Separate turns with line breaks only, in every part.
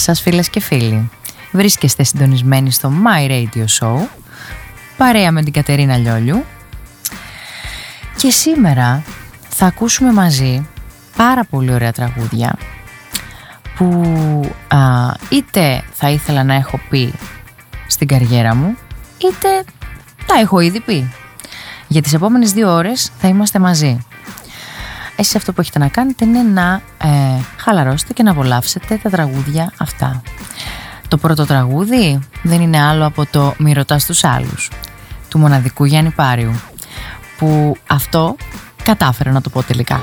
σας φίλες και φίλοι. Βρίσκεστε συντονισμένοι στο My Radio Show παρέα με την Κατερίνα Λιόλιου και σήμερα θα ακούσουμε μαζί πάρα πολύ ωραία τραγούδια που α, είτε θα ήθελα να έχω πει στην καριέρα μου είτε τα έχω ήδη πει. Για τις επόμενες δύο ώρες θα είμαστε μαζί. Εσείς αυτό που έχετε να κάνετε είναι να ε, χαλαρώσετε και να απολαύσετε τα τραγούδια αυτά. Το πρώτο τραγούδι δεν είναι άλλο από το «Μη ρωτάς τους άλλους» του μοναδικού Γιάννη Πάριου που αυτό κατάφερα να το πω τελικά.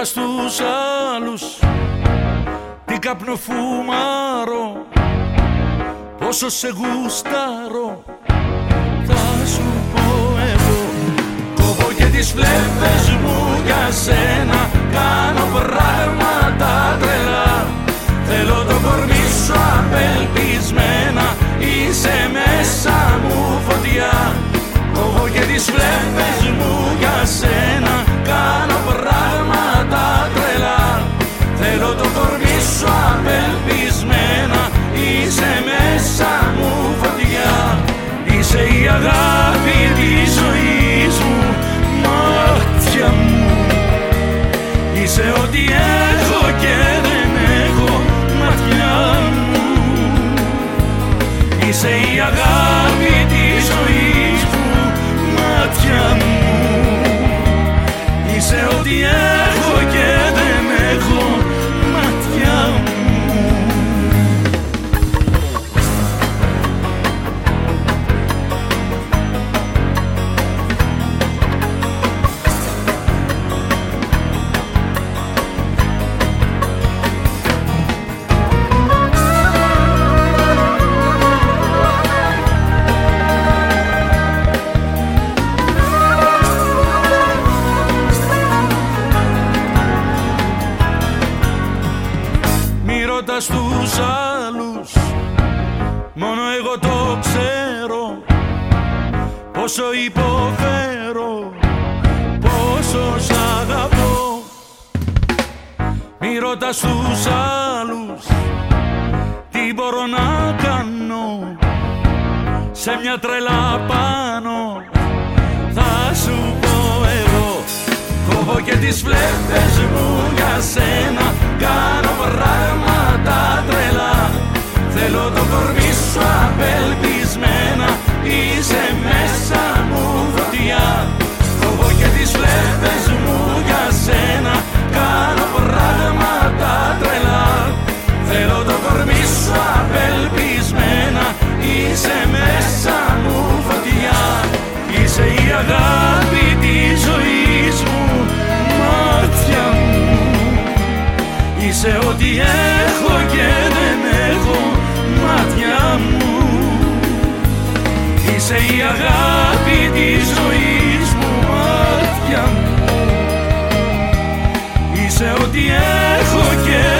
Μη ρωτάς τους άλλους Τι καπνό φουμάρω Πόσο σε γουστάρω. Θα σου πω εγώ Κόβω και τις φλέβες μου για σένα. Κάνω πράγματα τρελά. Θέλω το κορμί σου απελπισμένα. Είσαι μέσα μου φωτιά. Κόβω και τις φλέβες μου για σένα. Κάνω πράγματα τρελά. Θέλω το κορμί σου απελπισμένα. Είσαι μέσα μου φωτιά. Είσαι η αγάπη της ζωής μου Μάτια μου. Είσαι ό,τι Είσαι ό,τι Πόσο υποφέρω Πόσο σ' αγαπώ. Μη ρωτάς τους άλλους Τι μπορώ να κάνω. Σε μια τρελά πάνω Θα σου πω εγώ. Κόβω και τις φλέπες μου για σένα. Κάνω πράγματα τρελά. Θέλω το κορμί σου απελπισμένα σένα Κάνω πράγματα τρελά. Θέλω το κορμί σου απελπισμένα Είσαι μέσα μου φωτιά. Είσαι η αγάπη της ζωής μου Μάτια μου. Είσαι ό,τι έχω και δεν έχω μάτια μου. Είσαι η αγάπη της ζωής ό,τι έχω και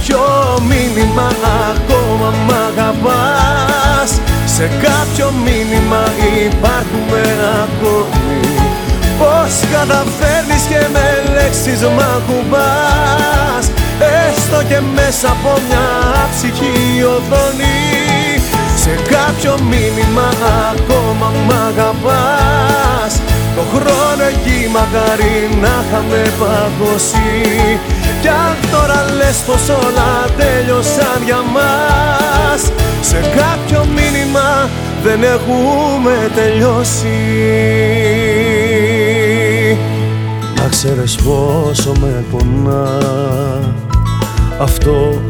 κάποιο μήνυμα ακόμα μ' αγαπάς; Σε κάποιο μήνυμα υπάρχουμε ακόμη. Πώς καταφέρνεις και με λέξεις μ' ακουμπάς; Έστω και μέσα από μια ψυχή οθόνη. Σε κάποιο μήνυμα ακόμα μ' αγαπάς; Το χρόνο εκεί μακάρι να είχαμε παγώσει κι αν τώρα λες πως όλα τέλειωσαν για μας Σε κάποιο μήνυμα δεν έχουμε τελειώσει. Να ξέρεις πόσο με πονά Αυτό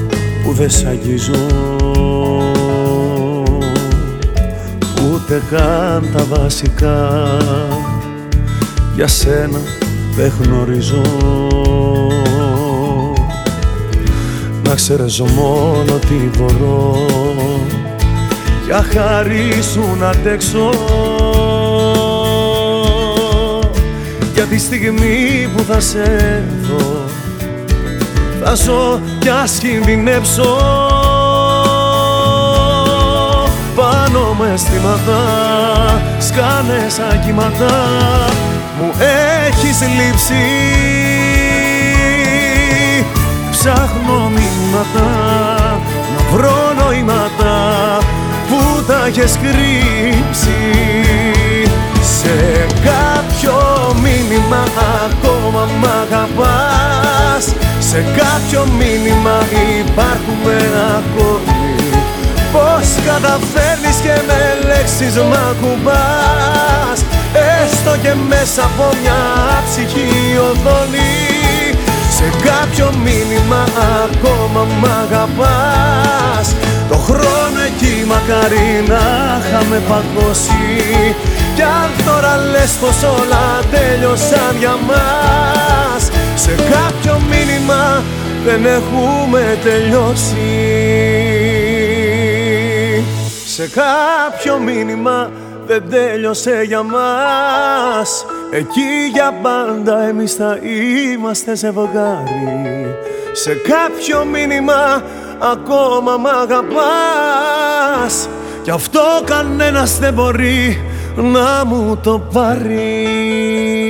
που δεν σ' αγγίζω. Ούτε καν τα βασικά Για σένα δεν γνωρίζω να ξέρεις μόνο τι μπορώ. Για χάρη σου να αντέξω. Για τη στιγμή που θα σε δω Θα ζω κι ας κινδυνεύσω Πάνω με αισθήματα σκάνες σαν κύματα Μου έχεις λείψει. Ψάχνω να βρω νόηματα που τα έχεις κρύψει. Σε κάποιο μήνυμα ακόμα μ' αγαπάς. Σε κάποιο μήνυμα υπάρχουμε ακόμη. Πώς καταφέρνεις και με λέξεις μ' ακουμπάς. Έστω και μέσα από μια ψυχή οδόνη. Σε κάποιο μήνυμα ακόμα μ' αγαπάς. Το χρόνο εκεί μακάρι να είχαμε παγώσει. Κι αν τώρα λες πως όλα τέλειωσαν για μας Σε κάποιο μήνυμα δεν έχουμε τελειώσει. Σε κάποιο μήνυμα δεν τέλειωσε για μας. Εκεί για πάντα εμείς θα είμαστε ζευγάρι Σε κάποιο μήνυμα ακόμα μ' αγαπάς. Κι αυτό κανένας δεν μπορεί να μου το πάρει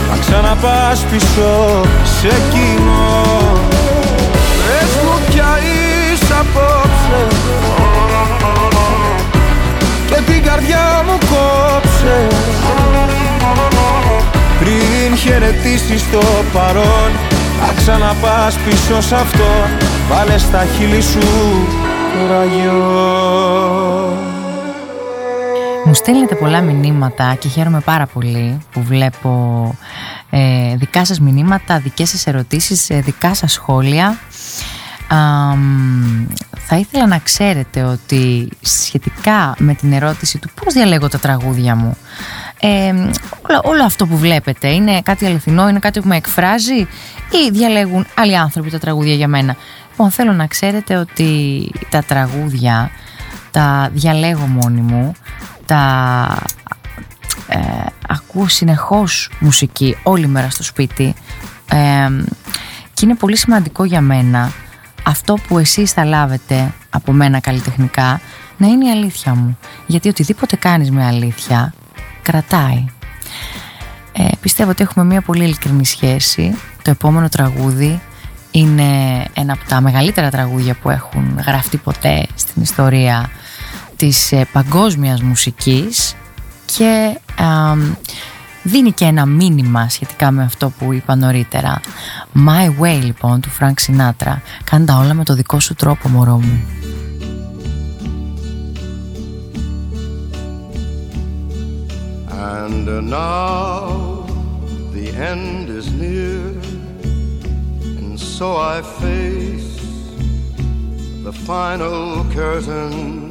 ξαναπάς πίσω σε κοινό. Πες μου ποια είσαι απόψε. Και την καρδιά μου κόψε. Πριν χαιρετήσεις το παρόν Θα ξαναπάς πίσω σ' αυτό. Βάλε στα χείλη σου το ραγιό
μου στέλνετε πολλά μηνύματα και χαίρομαι πάρα πολύ που βλέπω ε, δικά σας μηνύματα, δικές σας ερωτήσεις, ε, δικά σας σχόλια θα ήθελα να ξέρετε ότι σχετικά με την ερώτηση του πώς διαλέγω τα τραγούδια μου Ε, όλο, αυτό που βλέπετε είναι κάτι αληθινό, είναι κάτι που με εκφράζει ή διαλέγουν άλλοι άνθρωποι τα τραγούδια για μένα. Λοιπόν, θέλω να ξέρετε ότι τα τραγούδια τα διαλέγω μόνη μου, τα ε, ακούω συνεχώς μουσική όλη μέρα στο σπίτι ε, και είναι πολύ σημαντικό για μένα αυτό που εσείς θα λάβετε από μένα καλλιτεχνικά να είναι η αλήθεια μου. Γιατί οτιδήποτε κάνεις με αλήθεια κρατάει. Ε, πιστεύω ότι έχουμε μια πολύ ειλικρινή σχέση. Το επόμενο τραγούδι είναι ένα από τα μεγαλύτερα τραγούδια που έχουν γραφτεί ποτέ στην ιστορία της ε, παγκόσμιας μουσικής και δίνει και ένα μήνυμα σχετικά με αυτό που είπα νωρίτερα. My Way λοιπόν του Frank Sinatra. Κάνε τα όλα με το δικό σου τρόπο μωρό μου.
And now the end is near And so I face the final curtain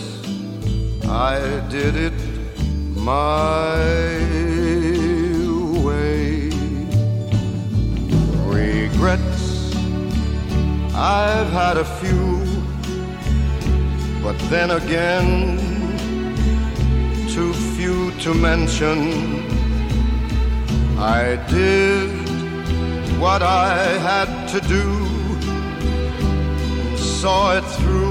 I did it my way. Regrets, I've had a few, but then again, too few to mention. I did what I had to do, saw it through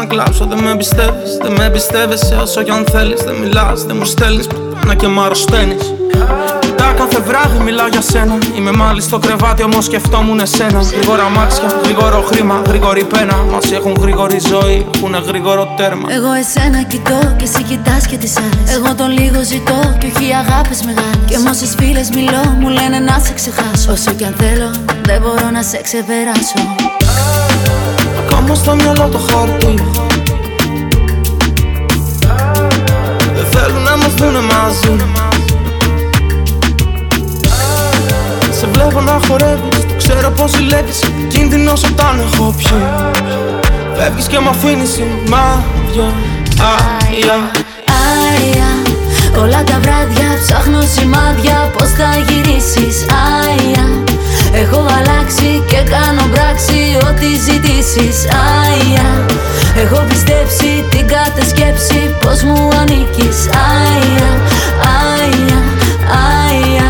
να
κλάψω. Δεν με εμπιστεύεις, δεν με εμπιστεύεσαι όσο κι αν θέλεις. Δεν μιλάς, δεν μου στέλνεις πουτάνα και μ' αρρωσταίνεις. Κοιτά κάθε βράδυ μιλάω για σένα. Είμαι μάλιστα στο κρεβάτι, όμως σκεφτόμουν εσένα. Γρήγορα μάξια, γρήγορο χρήμα, γρήγορη πένα. Μας έχουν γρήγορη ζωή, έχουν γρήγορο τέρμα.
Εγώ εσένα κοιτώ και εσύ κοιτάς και τις άλλες Εγώ τον λίγο ζητώ και όχι αγάπες μεγάλες Και με όσες φίλες μιλώ μου λένε να σε ξεχάσω Όσο κι αν θέλω δεν μπορώ να σε ξεπεράσω
Ακόμα στο μυαλό το χάρτη. Δεν θέλουν να μας δουνε μαζί. Σε βλέπω να χορεύεις, το ξέρω πως ζηλεύεις. Κίνδυνος όταν έχω πιει. Φεύγεις και μ' αφήνεις σημάδια Άια
Άια, όλα τα βράδια ψάχνω σημάδια Πώς θα γυρίσεις. Άια, έχω αλλάξει και κάνω πράξη Ό,τι ζητήσεις. Άια, έχω πιστέψει την κάθε σκέψη Πως μου ανήκεις. Άια, Άια, Άια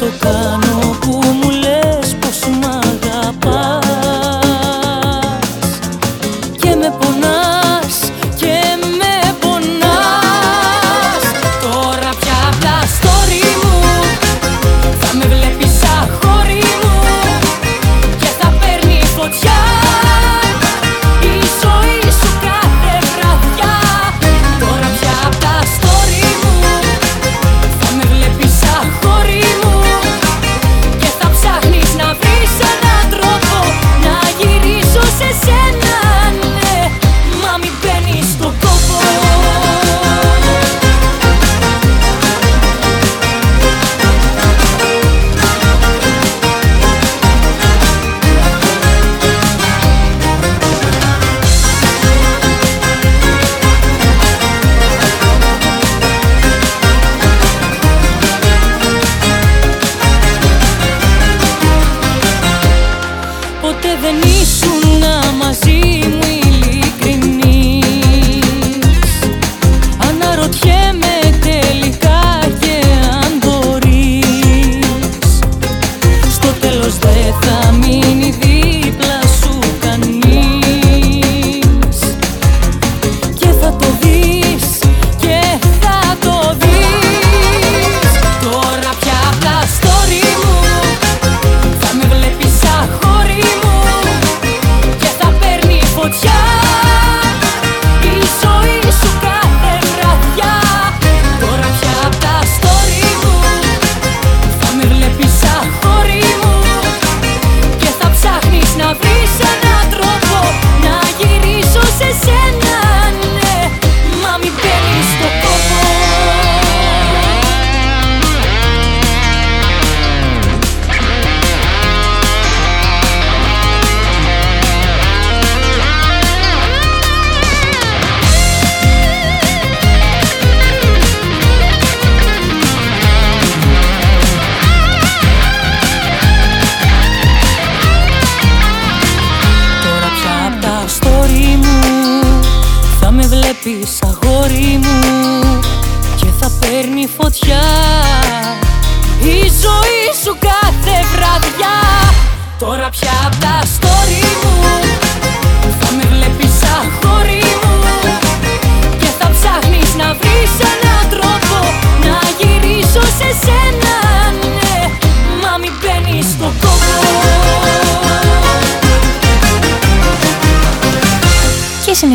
Τι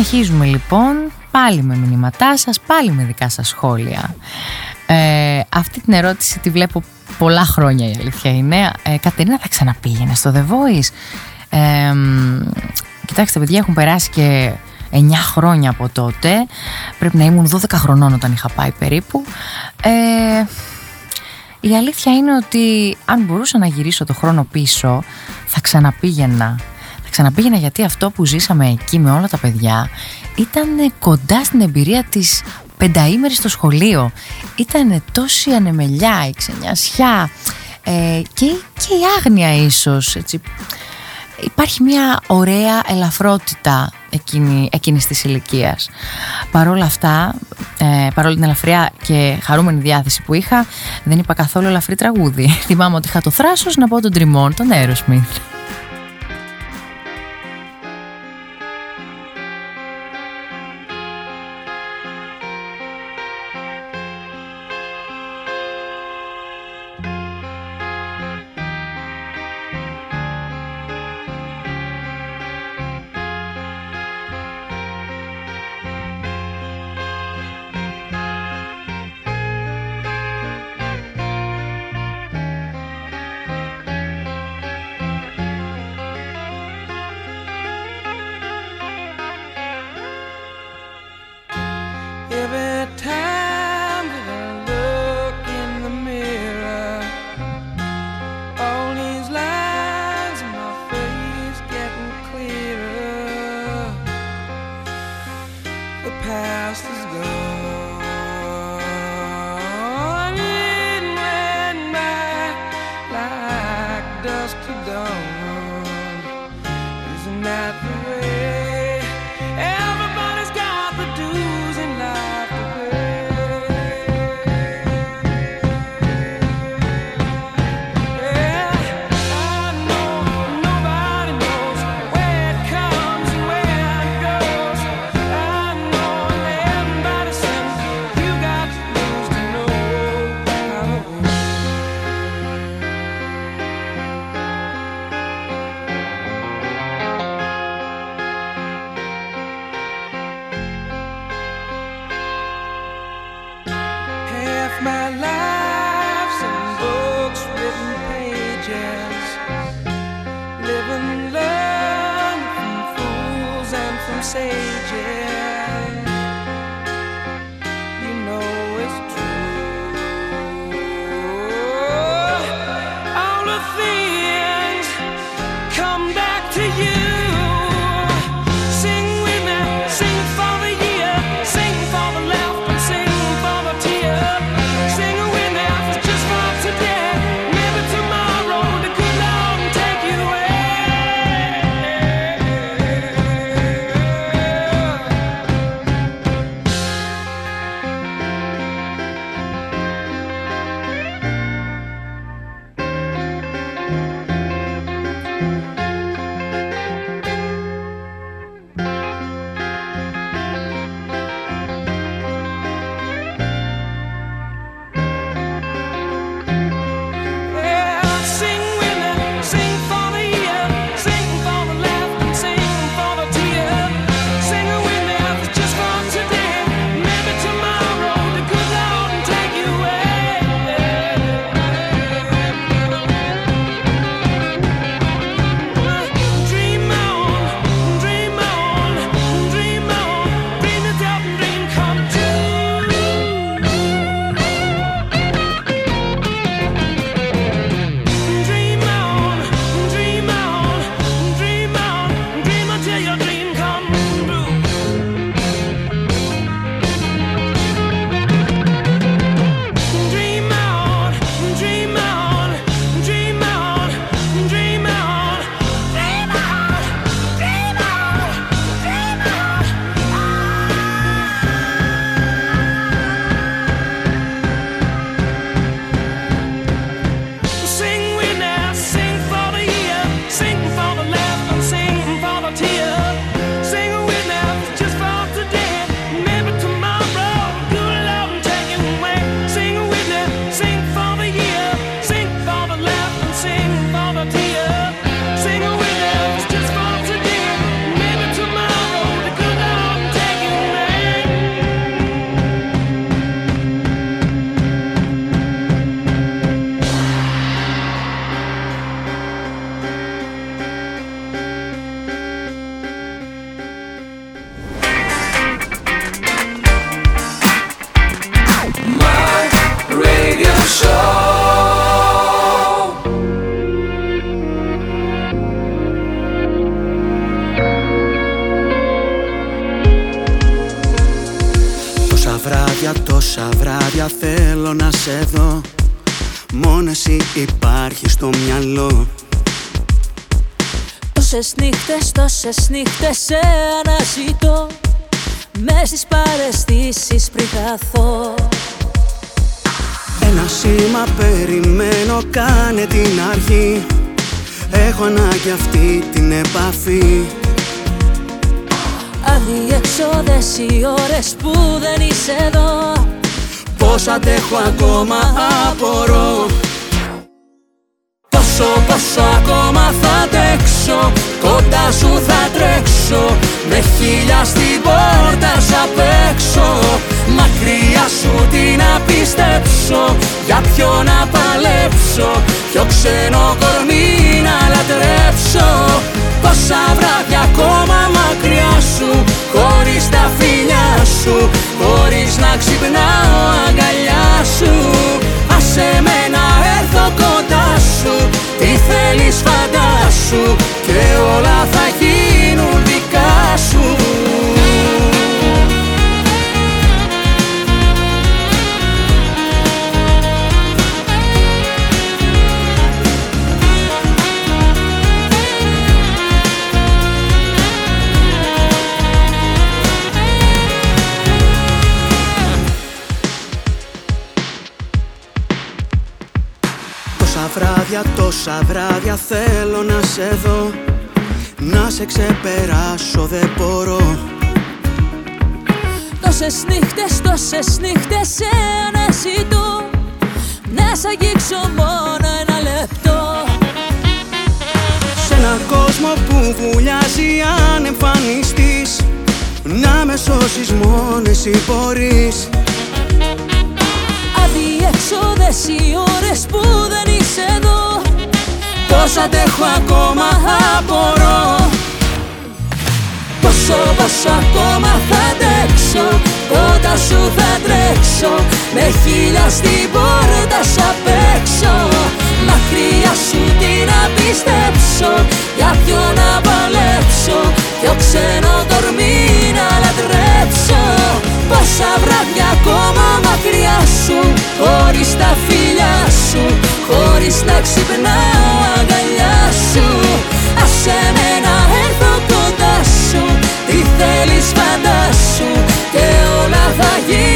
συνεχίζουμε λοιπόν πάλι με μηνύματά σας, πάλι με δικά σας σχόλια. Ε, αυτή την ερώτηση τη βλέπω πολλά χρόνια η αλήθεια είναι. Ε, Κατερίνα θα ξαναπήγαινε στο The Voice. Ε, μ, κοιτάξτε παιδιά έχουν περάσει και 9 χρόνια από τότε. Πρέπει να ήμουν 12 χρονών όταν είχα πάει περίπου. Ε, η αλήθεια είναι ότι αν μπορούσα να γυρίσω το χρόνο πίσω θα ξαναπήγαινα. Θα ξαναπήγαινα γιατί αυτό που ζήσαμε εκεί με όλα τα παιδιά ήταν κοντά στην εμπειρία της πενταήμερης στο σχολείο. Ήταν τόση ανεμελιά, η ξενιασιά ε, και, και η άγνοια ίσως. Έτσι. Υπάρχει μια ωραία ελαφρότητα εκείνη, εκείνης της ηλικίας. Παρ' όλα αυτά, ε, παρόλη την ελαφριά και χαρούμενη διάθεση που είχα, δεν είπα καθόλου ελαφρύ τραγούδι. Θυμάμαι ότι είχα το θράσος να πω τον τριμών, τον Aerosmith.
Τόσες νύχτες σε αναζητώ. Μες στις παρεστήσεις πριν χαθώ.
Ένα σήμα περιμένω κάνε την αρχή. Έχω ανάγκη αυτή την επαφή.
Αδιεξόδες οι ώρες που δεν είσαι εδώ.
Πώς αντέχω ακόμα απορώ. Πόσο, πόσο Με χίλια στην πόρτα σ' απ' έξω Μακριά σου τι να πιστέψω Για ποιο να παλέψω Ποιο ξένο τόσα βράδια θέλω να σε δω. Να σε ξεπεράσω δεν μπορώ.
Τόσες νύχτες, τόσες νύχτες σε αναζητώ. Να σ' αγγίξω μόνο ένα λεπτό.
Σ' ένα κόσμο που βουλιάζει αν εμφανιστείς. Να με σώσεις μόνο εσύ μπορείς.
Αδιέξοδες οι ώρες που δεν είσαι εδώ
Πώς αντέχω ακόμα απορώ. Τρέξω Πόσο ακόμα θα τρέξω Κοντά σου θα τρέξω Με χίλια στην πόρτα σου απ' έξω Μακριά σου τι να πιστέψω Για ποιο να παλέψω Ποιο ξένο τορμί να λατρέψω Πόσα βράδια ακόμα μακριά σου Χωρίς τα φίλια σου Χωρίς να ξυπνάω αγκαλιά σου. Άσε με να έρθω κοντά σου Τι θέλεις φαντάσου Και όλα θα γίνουν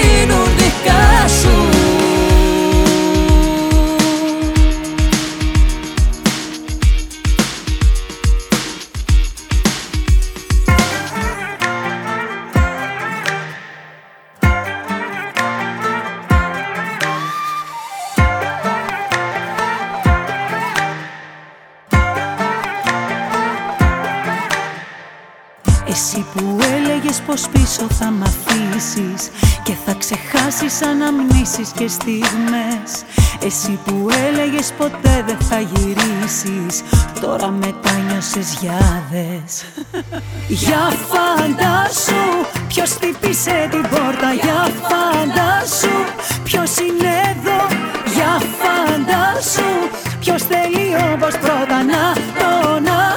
πίσω θα μ' αφήσεις Και θα ξεχάσεις αναμνήσεις και στιγμές. Εσύ που έλεγες ποτέ δεν θα γυρίσεις Τώρα μετάνιωσες γιάδες. Για φαντάσου ποιος χτύπησε την πόρτα. Για φαντάσου ποιος είναι εδώ. Για φαντάσου ποιος θέλει όπως πρώτα να τον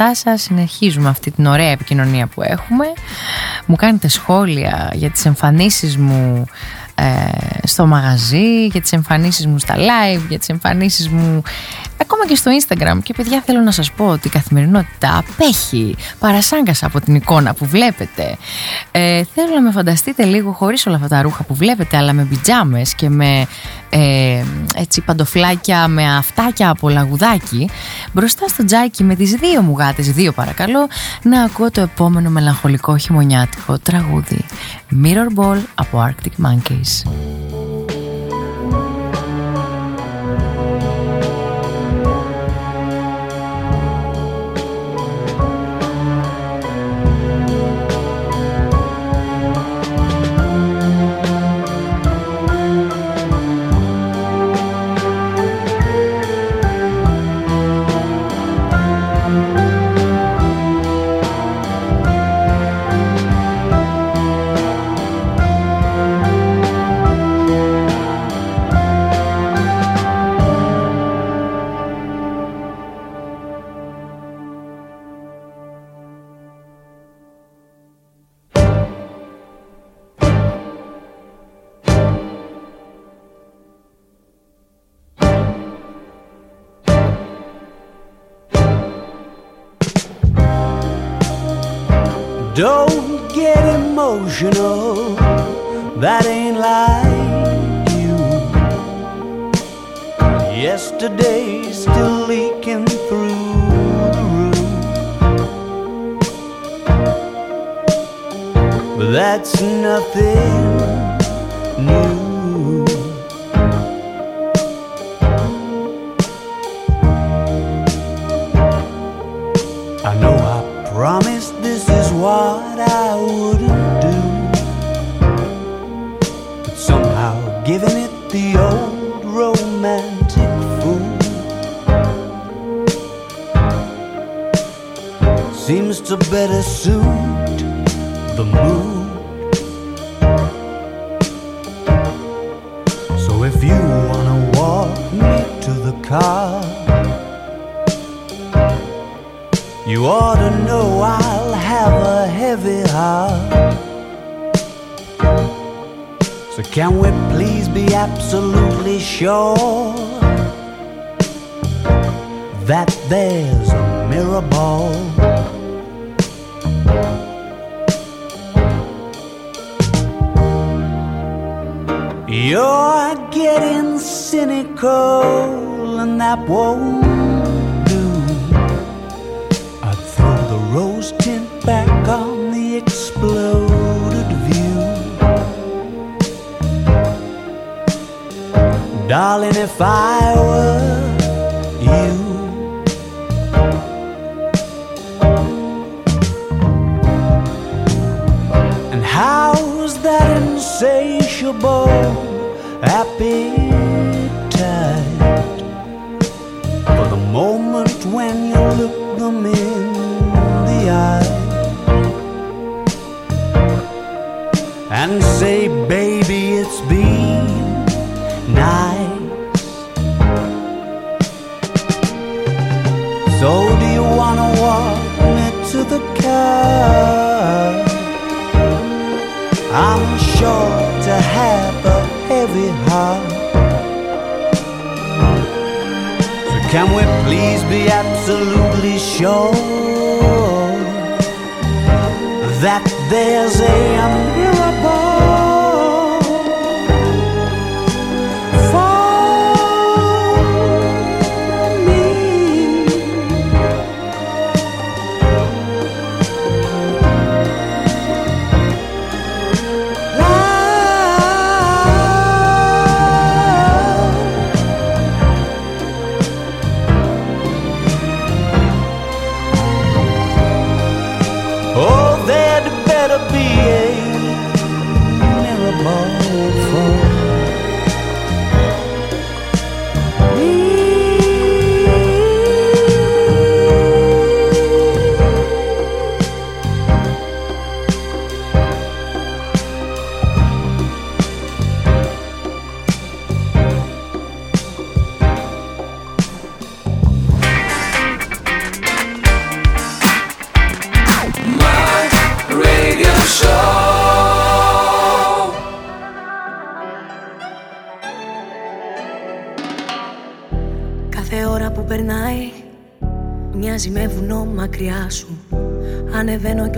διαβάζω μηνύματά σας, συνεχίζουμε αυτή την ωραία επικοινωνία που έχουμε, μου κάνετε σχόλια για τις εμφανίσεις μου ε, στο μαγαζί, για τις εμφανίσεις μου στα live, για τις εμφανίσεις μου ακόμα και στο Instagram. Και παιδιά θέλω να σας πω ότι η καθημερινότητα απέχει παρασάγκασα από την εικόνα που βλέπετε. Ε, θέλω να με φανταστείτε λίγο χωρίς όλα αυτά τα ρούχα που βλέπετε, αλλά με πιτζάμες και με ε, έτσι παντοφλάκια με αυτάκια από λαγουδάκι μπροστά στο τζάκι με τις δύο μου γάτες, δύο παρακαλώ, να ακούω το επόμενο μελαγχολικό χειμωνιάτικο τραγούδι Mirror Ball από Arctic Monkeys.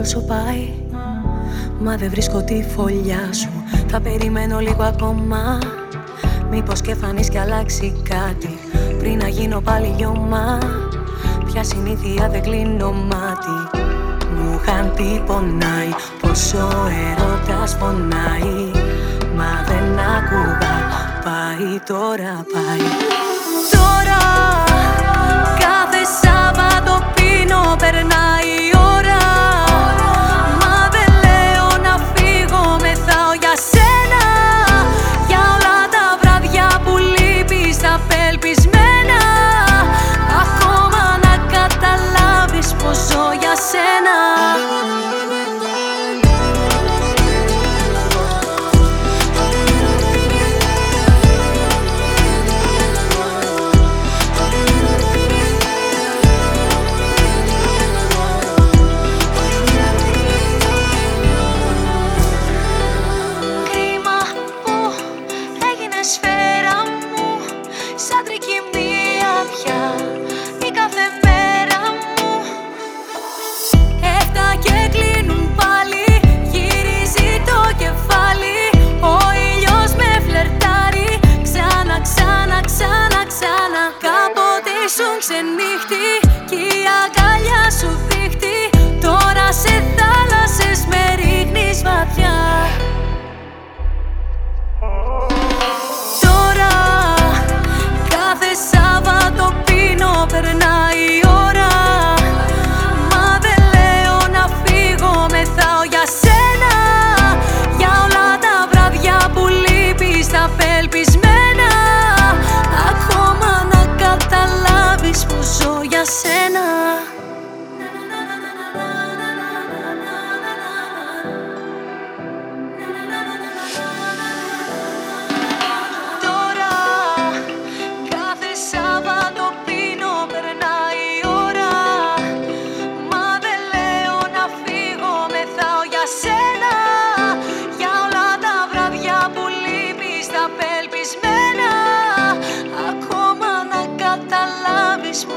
σου πάει. Μα δεν βρίσκω τη φωλιά σου. Θα περιμένω λίγο ακόμα. Μήπως και φανείς κι αλλάξει κάτι. Πριν να γίνω πάλι γιωμά Πια συνήθεια δεν κλείνω μάτι. Μου είχαν πονάει. Πόσο ερώτα ερώτας Μα δεν ακούγα. Πάει τώρα πάει. Τώρα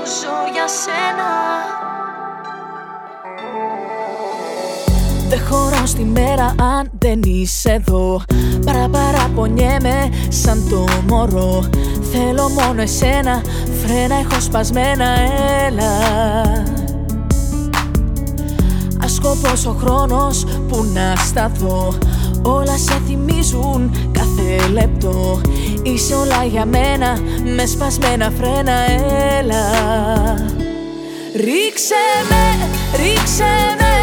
ζω για σένα.
Δεν χωρώ στη μέρα αν δεν είσαι εδώ. Παραπαραπονιέμαι σαν το μωρό. Θέλω μόνο εσένα, φρένα έχω σπασμένα, έλα. Ασκοπός ο χρόνος που να σταθώ Όλα σε θυμίζουν. Κάθε λεπτό Είσαι όλα για μένα. Με σπασμένα φρένα έλα. Ρίξε με, ρίξε με.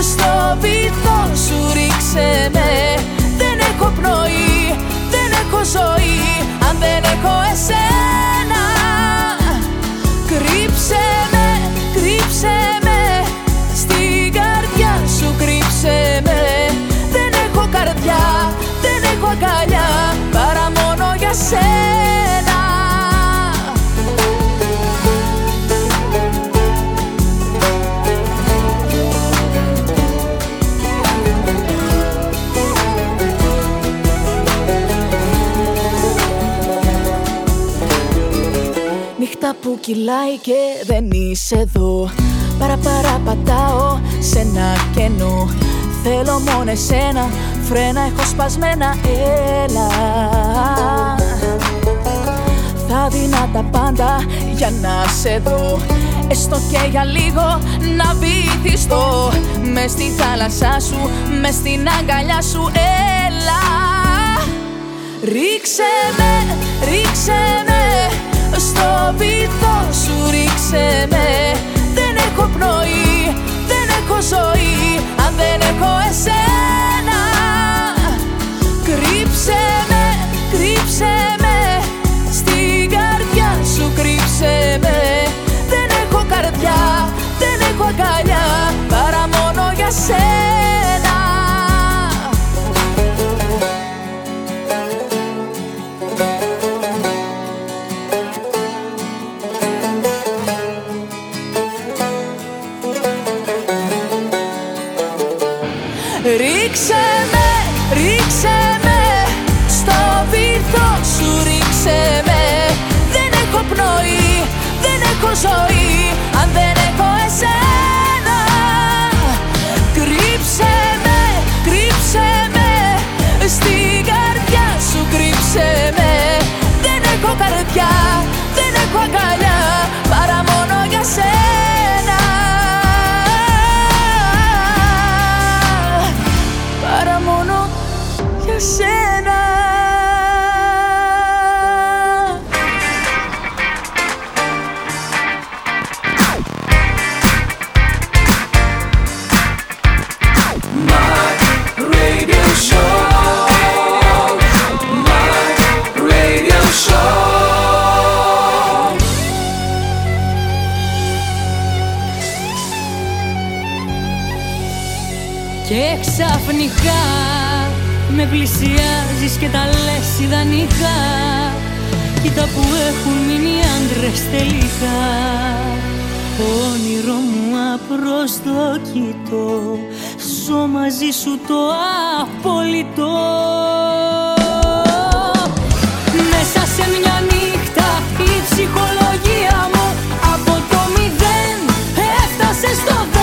Στο βυθό σου ρίξε με. Δεν έχω πνοή, δεν έχω ζωή. Αν δεν έχω εσένα. Κρύψε με, κρύψε με. Στην καρδιά σου κρύψε έχω αγκαλιά Παρά μόνο για σένα. Νύχτα που κυλάει και δεν είσαι εδώ Παραπαραπατάω σε ένα κενό. Θέλω μόνο εσένα, φρένα έχω σπασμένα, έλα. Θα δίνα τα πάντα για να σε δω. Έστω και για λίγο να βυθιστώ. Μες στη θάλασσά σου, μες στην αγκαλιά σου, έλα. Ρίξε με, ρίξε με Στο βυθό σου ρίξε με. Δεν έχω πνοή, δεν έχω ζωή. Αν δεν έχω εσένα κρύψε με Στην καρδιά σου κρύψε με. Δεν έχω καρδιά, δεν έχω αγκαλιά Παρά μόνο για σένα
ξαφνικά με πλησιάζεις και τα λες ιδανικά Κοίτα που έχουν μείνει άντρες τελικά. Όνειρο μου απροσδοκητό Ζω μαζί σου το απόλυτο. Μέσα σε μια νύχτα η ψυχολογία μου Από το μηδέν έφτασε στο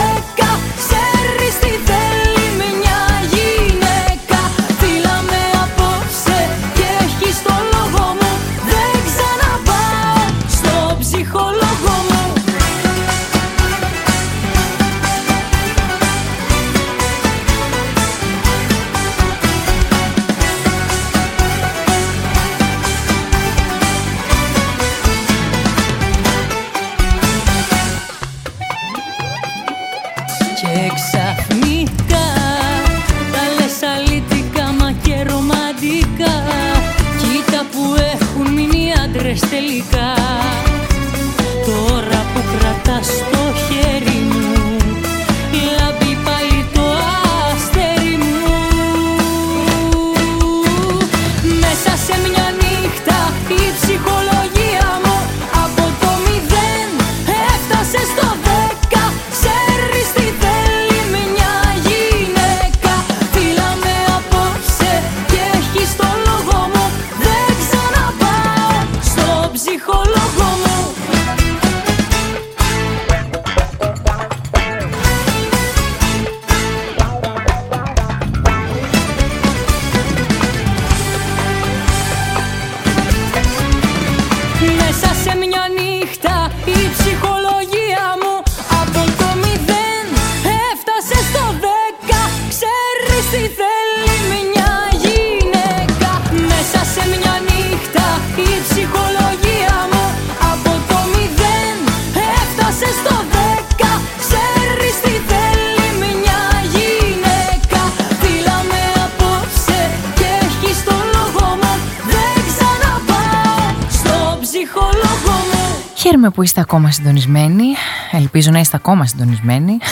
είστε ακόμα συντονισμένοι.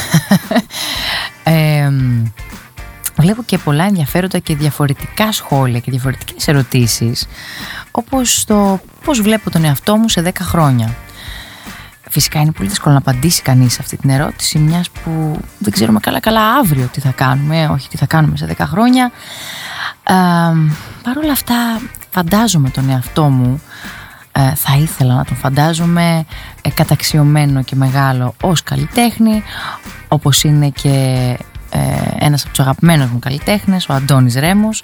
βλέπω και πολλά ενδιαφέροντα και διαφορετικά σχόλια και διαφορετικές ερωτήσεις όπως το πώς βλέπω τον εαυτό μου σε 10 χρόνια. Φυσικά είναι πολύ δύσκολο να απαντήσει κανείς αυτή την ερώτηση μιας που δεν ξέρουμε καλά καλά αύριο τι θα κάνουμε, όχι τι θα κάνουμε σε 10 χρόνια. Ε, Παρ' όλα αυτά φαντάζομαι τον εαυτό μου ε, θα ήθελα να τον φαντάζομαι ε, καταξιωμένο και μεγάλο ως καλλιτέχνη όπως είναι και ε, ένας από τους αγαπημένους μου καλλιτέχνες ο Αντώνης Ρέμος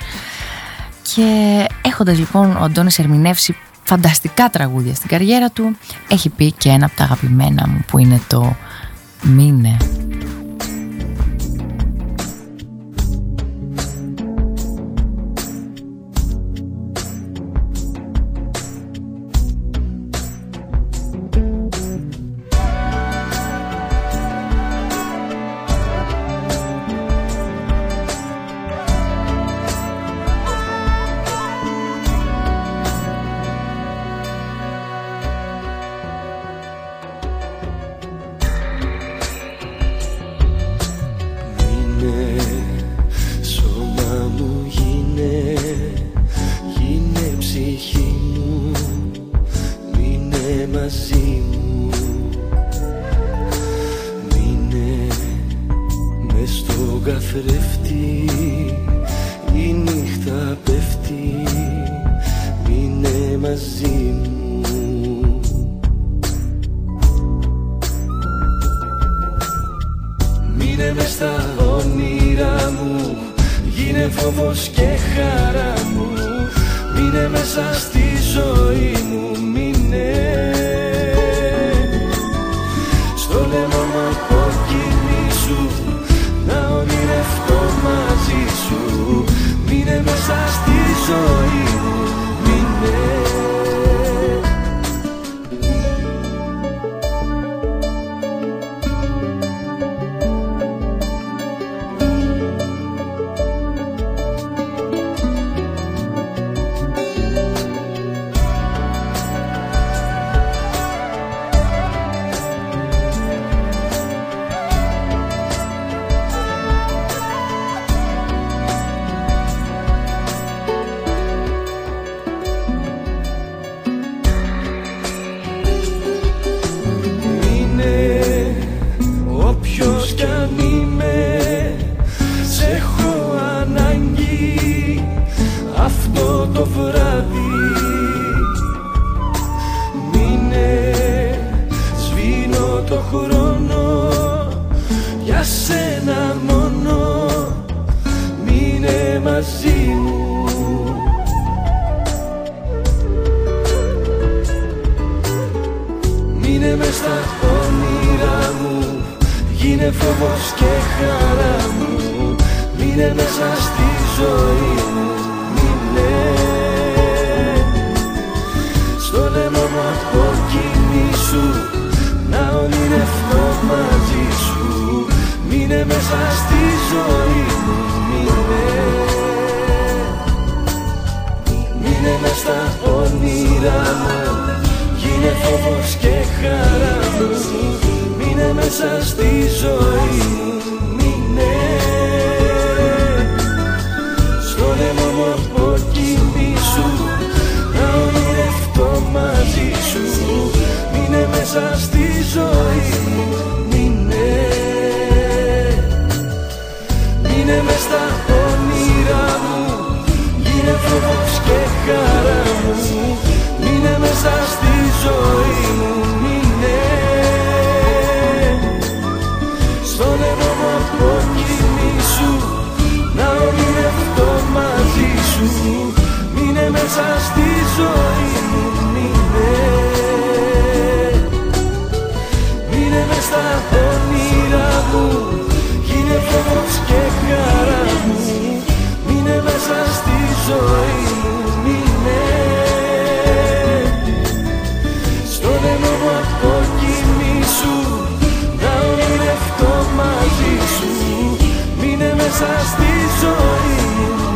και έχοντας λοιπόν ο Αντώνης ερμηνεύσει φανταστικά τραγούδια στην καριέρα του έχει πει και ένα από τα αγαπημένα μου που είναι το «Μείνε». από κοινή σου Να ονειρευτώ μαζί σου. Μείνε μέσα στη ζωή. Μου Μείνε. Μείνε μες στα όνειρά μου. Γίνε φόβος και χαρά μου. Μείνε μέσα στη ζωή. μου
εσύ Μείνε μέσα στη ζωή μου μείνε. Μείνε μέσα στα όνειρά μου Γίνε φόβος και χαρά μου. Μείνε μέσα στη ζωή μου μείνε. Στο αιμό μου από κοιμήσου Να ονειρευτώ μαζί σου. Μείνε μέσα στη ζωή μου.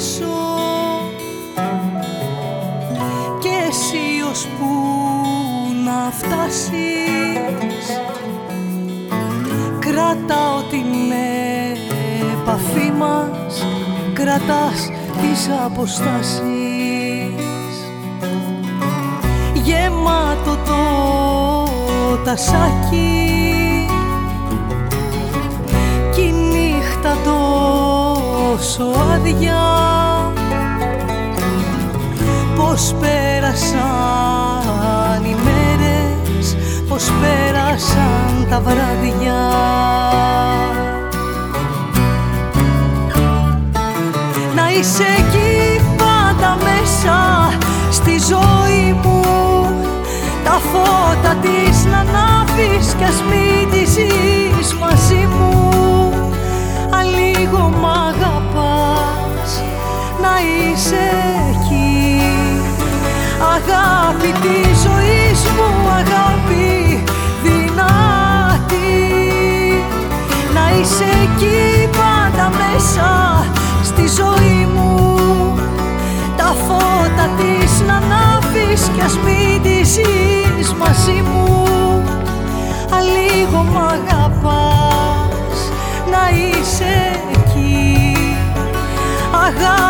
αρχίσω και εσύ ως πού να φτάσεις. Κρατάω την επαφή μας Κρατάς τις αποστάσεις. Γεμάτο το τασάκι. Κι η νύχτα τόσο άδεια Πώς πέρασαν οι μέρες Πώς πέρασαν τα βράδια. Να είσαι εκεί πάντα μέσα στη ζωή μου. Τα φώτα της να ανάβεις κι ας μην τη ζεις μαζί μου. Αν λίγο μ' αγαπάς. Να είσαι εκεί Αγάπη της ζωής μου, αγάπη δυνατή. Να είσαι εκεί πάντα μέσα στη ζωή μου. Τα φώτα της να ανάβεις κι ας μην τη ζεις μαζί μου. Αν λίγο μ' αγαπάς να είσαι εκεί. Αγάπη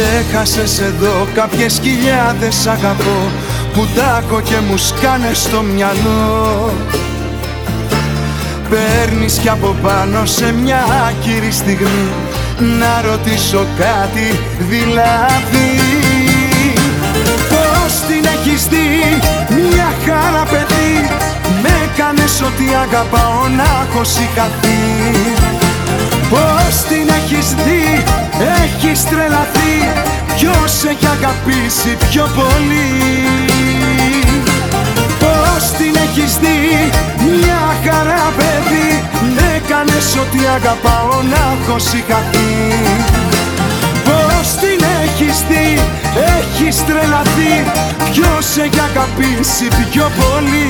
Ξέχασες εδώ κάποιες χιλιάδες αγαπώ Που τάκω και μου σκάνε στο μυαλό. Παίρνεις κι από πάνω σε μια άκυρη στιγμή Να ρωτήσω κάτι δηλαδή. Πώς την έχεις δει μια χαρά παιδί Με έκανες ότι αγαπάω να έχω σηκαθεί Πώς την έχεις δει, έχεις τρελαθεί Ποιος έχει αγαπήσει πιο πολύ; Πώς την έχεις δει, μια χαρά παιδί. Με έκανες ότι αγαπάω να έχω σηκαθεί Πώς την έχεις δει, έχεις τρελαθεί. Ποιος έχει αγαπήσει πιο πολύ;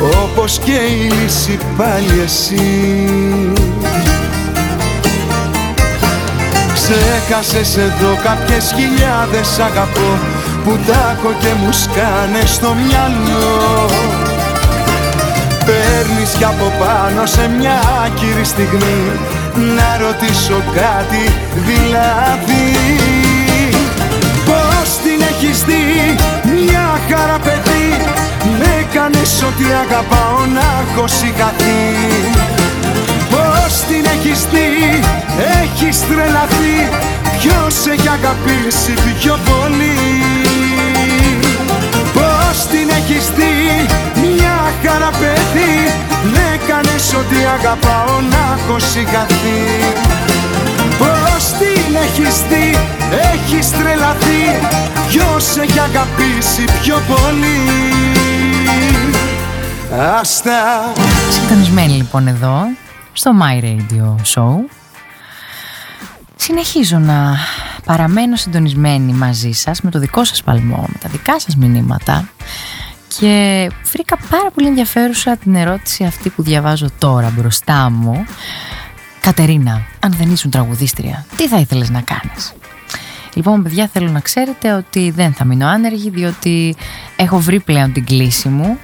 όπως και η λύση πάλι εσύ. Ξέχασες εδώ κάποιες χιλιάδες αγαπώ που τάκω και μου σκάνε στο μυαλό. Παίρνεις κι από πάνω σε μια άκυρη στιγμή να ρωτήσω κάτι δηλαδή. Πώς την έχεις δει μια χαρά παιδί με έκανες ότι αγαπάω να έχω σηκαθεί Πώς την έχεις δει, έχεις τρελαθεί. Ποιος έχει αγαπήσει πιο πολύ. Πώς την έχεις δει, μια χαρά παιδί Με έκανες ότι αγαπάω να έχω σηκαθεί Πώς την έχεις δει, έχεις τρελαθεί. Ποιος έχει αγαπήσει πιο πολύ Άστα.
Συντονισμένη λοιπόν εδώ στο My Radio Show. Συνεχίζω να παραμένω συντονισμένη μαζί σας με το δικό σας παλμό, με τα δικά σας μηνύματα. Και βρήκα πάρα πολύ ενδιαφέρουσα την ερώτηση αυτή που διαβάζω τώρα μπροστά μου. Κατερίνα, αν δεν ήσουν τραγουδίστρια, τι θα ήθελες να κάνεις; Λοιπόν, παιδιά, θέλω να ξέρετε ότι δεν θα μείνω άνεργη, διότι έχω βρει πλέον την κλίση μου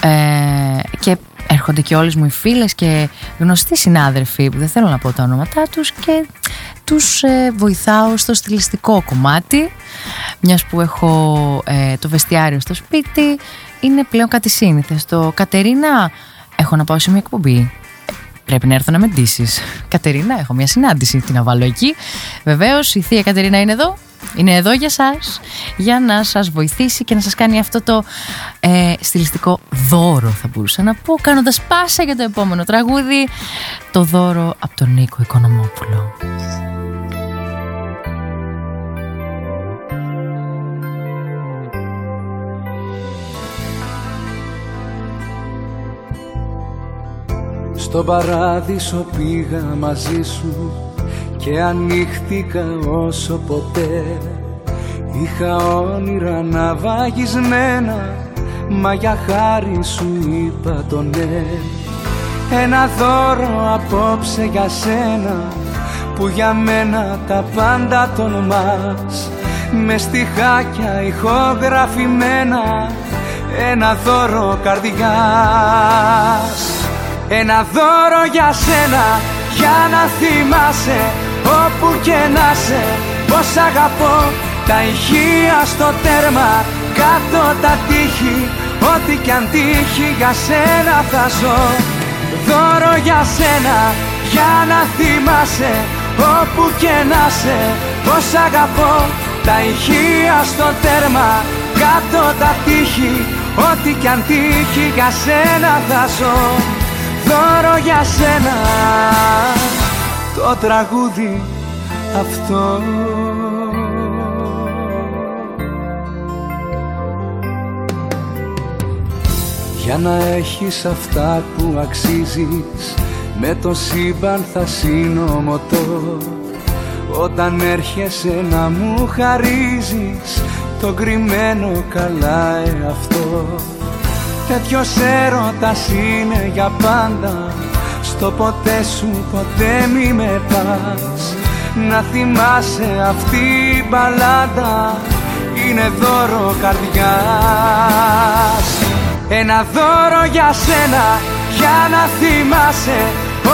ε, και έρχονται και όλες μου οι φίλες και γνωστοί συνάδελφοι που δεν θέλω να πω τα ονόματά τους και τους ε, βοηθάω στο στιλιστικό κομμάτι μιας που έχω ε, το βεστιάριο στο σπίτι. Είναι πλέον κάτι σύνηθες. Το Κατερίνα έχω να πάω σε μια εκπομπή Πρέπει να έρθω να με ντύσεις. Κατερίνα, έχω μια συνάντηση. Τι να βάλω εκεί; Βεβαίως, η θεία Κατερίνα είναι εδώ. Είναι εδώ για σας, για να σας βοηθήσει και να σας κάνει αυτό το ε, στιλιστικό δώρο θα μπορούσα να πω, κάνοντας πάσα για το επόμενο τραγούδι, το δώρο από τον Νίκο Οικονομόπουλο.
Στον παράδεισο πήγα μαζί σου και ανοίχτηκα όσο ποτέ. Είχα όνειρα να βαγισμένα μα για χάρη σου είπα το ναι. Ένα δώρο απόψε για σένα που για μένα τα πάντα τον μας με στιχάκια ηχογραφημένα ένα δώρο καρδιάς ένα δώρο για σένα για να θυμάσαι όπου και να σε Πως αγαπώ. Τα ηχεία στο τέρμα κάτω τα τείχη Ό,τι κι αν τύχει για σένα θα ζω. Δώρο για σένα για να θυμάσαι όπου και να σε Πως αγαπώ. Τα ηχεία στο τέρμα κάτω τα τείχη Ό,τι κι αν τύχει για σένα θα ζω Δώρο για σένα το τραγούδι αυτό. Για να έχεις αυτά που αξίζεις Με το σύμπαν θα συνομωτώ Όταν έρχεσαι να μου χαρίζεις Το κρυμμένο καλά εαυτό Τέτοιος έρωτας είναι για πάντα. Στο ποτέ σου ποτέ μη με πας. Να θυμάσαι αυτή η μπαλάντα. Είναι δώρο καρδιάς. Ένα δώρο για σένα Για να θυμάσαι.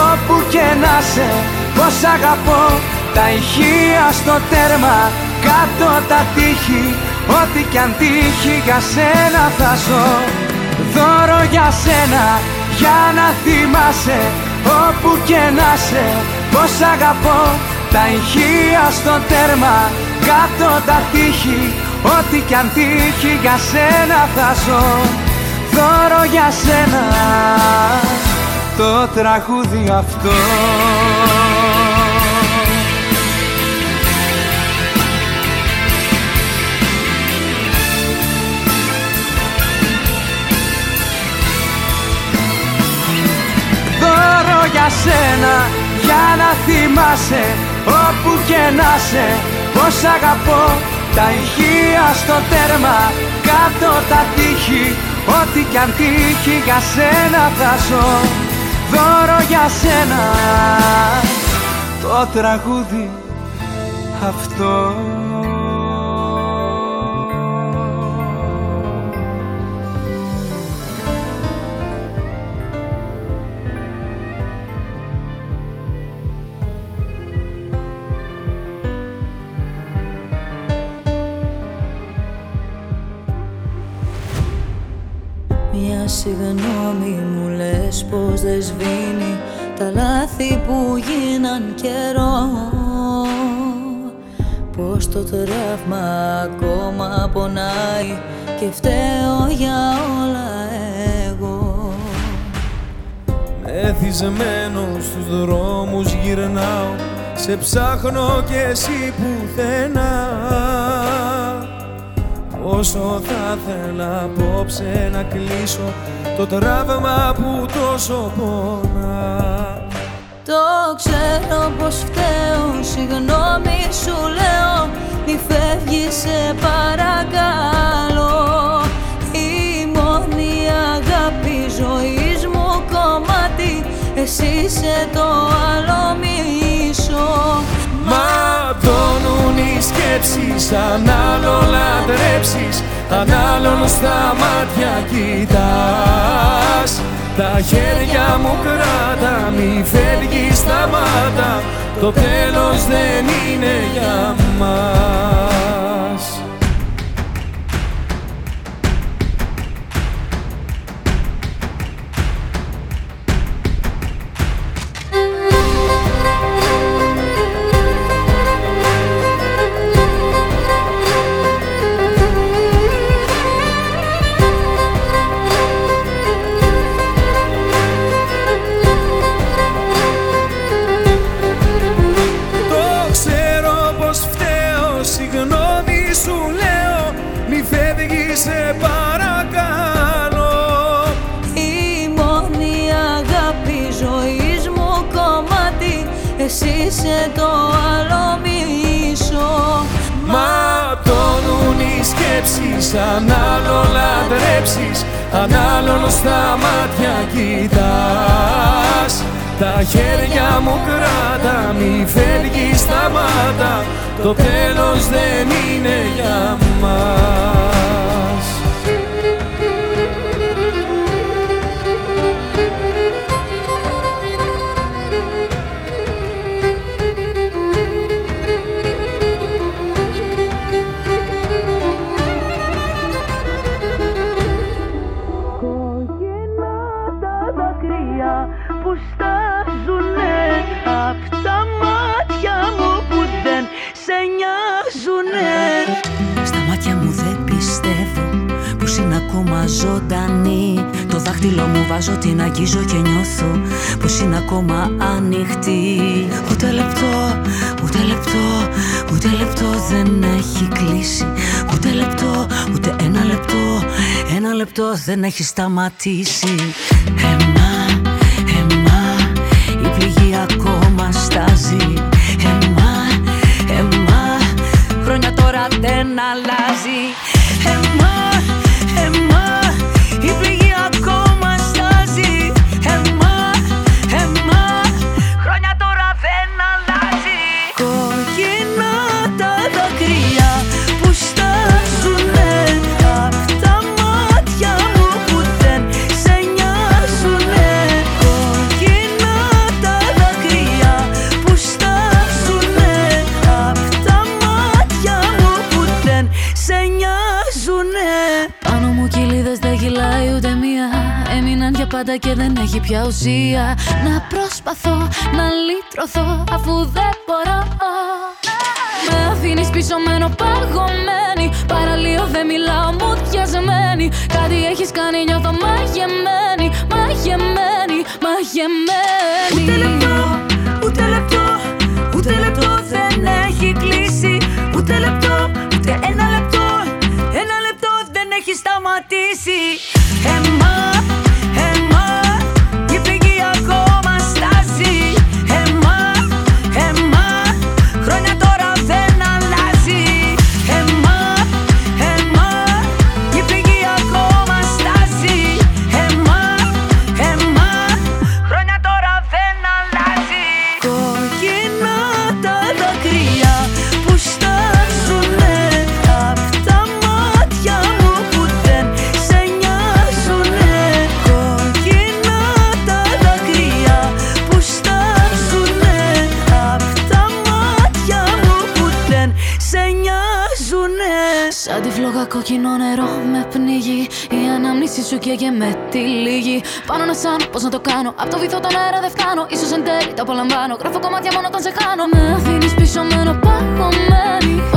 Όπου και να σε Πως αγαπώ. Τα ηχεία στο τέρμα Κάτω τα τείχη. Ό,τι κι αν τύχει για σένα θα ζω Δώρο για σένα για να θυμάσαι Όπου και να σε πως αγαπώ. Τα ηχεία στο τέρμα κάτω τα τείχη Ό,τι κι αν τύχει για σένα θα ζω. Δώρο για σένα το τραγούδι αυτό για να θυμάσαι όπου και να σε. Πως αγαπώ τα ηχεία στο τέρμα κάτω τα τείχη. Ό,τι κι αν τύχει για σένα θα ζω. Δώρο για σένα το τραγούδι αυτό
συγγνώμη μου λες πως δεν σβήνει τα λάθη που γίναν καιρό. Πως το τραύμα ακόμα πονάει και φταίω για όλα εγώ.
Μεθυσμένο στους δρόμους γυρνάω σε ψάχνω κι εσύ πουθενά Όσο θα θέλα απόψε να κλείσω το τραύμα που τόσο πονά.
Το ξέρω πως φταίω, συγγνώμη σου λέω Μη φεύγεις σε παρακαλώ. Η μόνη αγάπη ζωής μου κομμάτι Εσύ είσαι το άλλο μισό
Ματώνουν οι σκέψεις αν άλλο λατρέψεις Αν άλλον στα μάτια κοιτάς. Τα χέρια μου κράτα μη φεύγεις σταμάτα Το τέλος δεν είναι για μας αν άλλο λατρέψεις Αν άλλον στα μάτια κοιτάς. Τα χέρια μου κράτα μη φεύγεις σταμάτα. Το τέλος δεν είναι για μας που στάζουνε απ'
μάτια μου που δεν σε νοιάζουνε. Στα μάτια μου δεν πιστεύω πως είναι ακόμα ζωντανή. Το δάχτυλο μου βάζω την αγγίζω και νιώθω πως είναι ακόμα ανοιχτή. Ούτε λεπτό, ούτε λεπτό, ούτε λεπτό δεν έχει κλείσει. Ούτε λεπτό, ούτε ένα λεπτό, ένα λεπτό δεν έχει σταματήσει ακόμα στάζει. Εμά, εμά, χρόνια τώρα δεν αλλάζει
πάντα και δεν έχει πια ουσία. Να προσπαθώ να λύτρωθώ αφού δεν μπορώ. Με αφήνεις πίσω μένω παγωμένη. Παραλίω δεν μιλάω μου διασμένη Κάτι έχεις κάνει νιώθω μαγεμένη. Μαγεμένη, μαγεμένη.
Ούτε λεπτό, ούτε λεπτό, ούτε λεπτό δεν έχει κλείσει. Ούτε λεπτό, ούτε ένα λεπτό, ένα λεπτό δεν έχει σταματήσει.
Εμάς, σου καίγε με τη λίγη. Πάνω να σαν πώς να το κάνω. Απ' το βυθό τον αέρα δεν φτάνω. Ίσως εν τέλει το απολαμβάνω. Γράφω κομμάτια μόνο όταν σε χάνω. Με αφήνεις πίσω μένω παγωμένη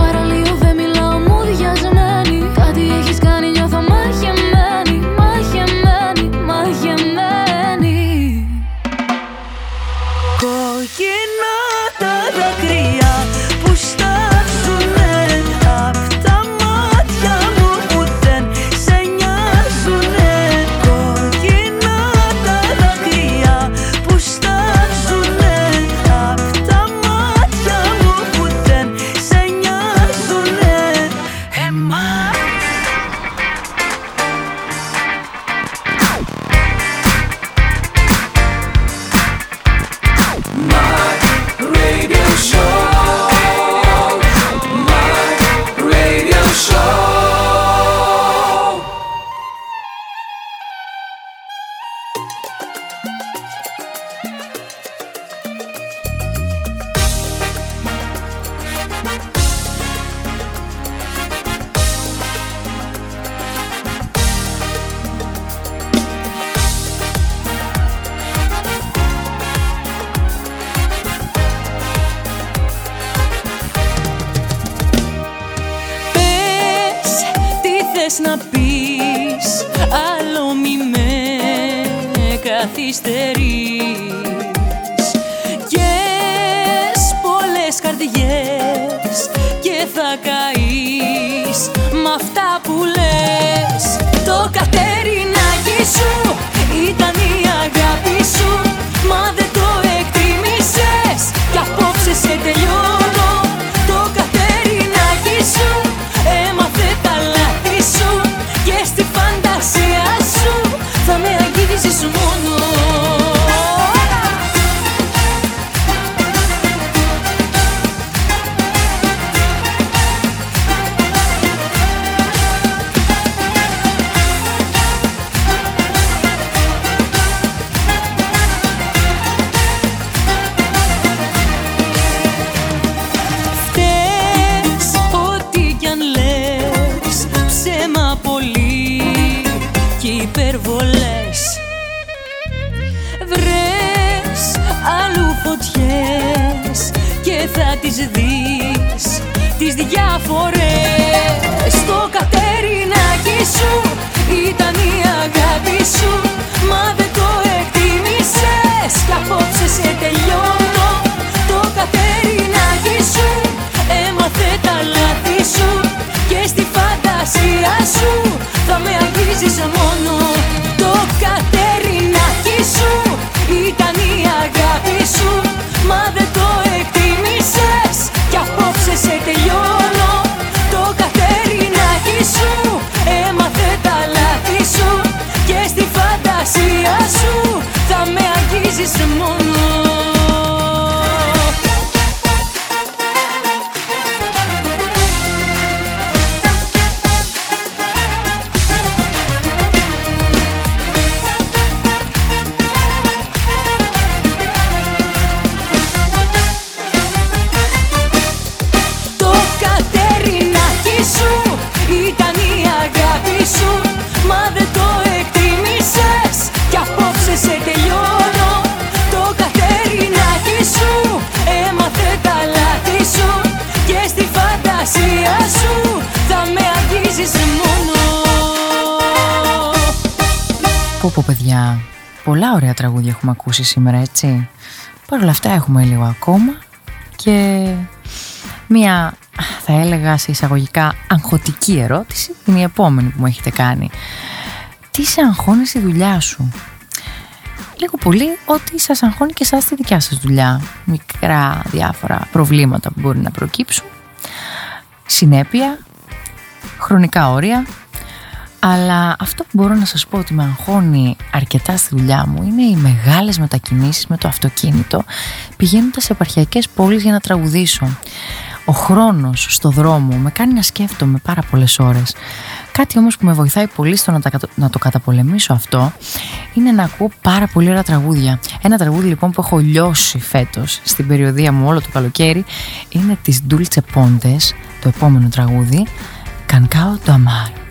έχουμε ακούσει σήμερα έτσι. Παρ' όλα αυτά έχουμε λίγο ακόμα και μία θα έλεγα σε εισαγωγικά αγχωτική ερώτηση είναι η επόμενη που μου έχετε κάνει. Τι σε αγχώνει στη δουλειά σου; Λίγο πολύ ότι σας αγχώνει και εσάς τη δικιά σας δουλειά. Μικρά διάφορα προβλήματα που μπορεί να προκύψουν. Συνέπεια, χρονικά όρια, αλλά αυτό που μπορώ να σας πω ότι με αγχώνει αρκετά στη δουλειά μου είναι οι μεγάλες μετακινήσεις με το αυτοκίνητο πηγαίνοντας σε επαρχιακές πόλεις για να τραγουδήσω. Ο χρόνος στο δρόμο με κάνει να σκέφτομαι πάρα πολλές ώρες. Κάτι όμως που με βοηθάει πολύ στο να, τα κατα- να το καταπολεμήσω αυτό είναι να ακούω πάρα πολύ ωραία τραγούδια. Ένα τραγούδι λοιπόν που έχω λιώσει φέτος στην περιοδία μου όλο το καλοκαίρι είναι της Dulce Pontes, το επόμενο τραγούδι, Cancao do Amar.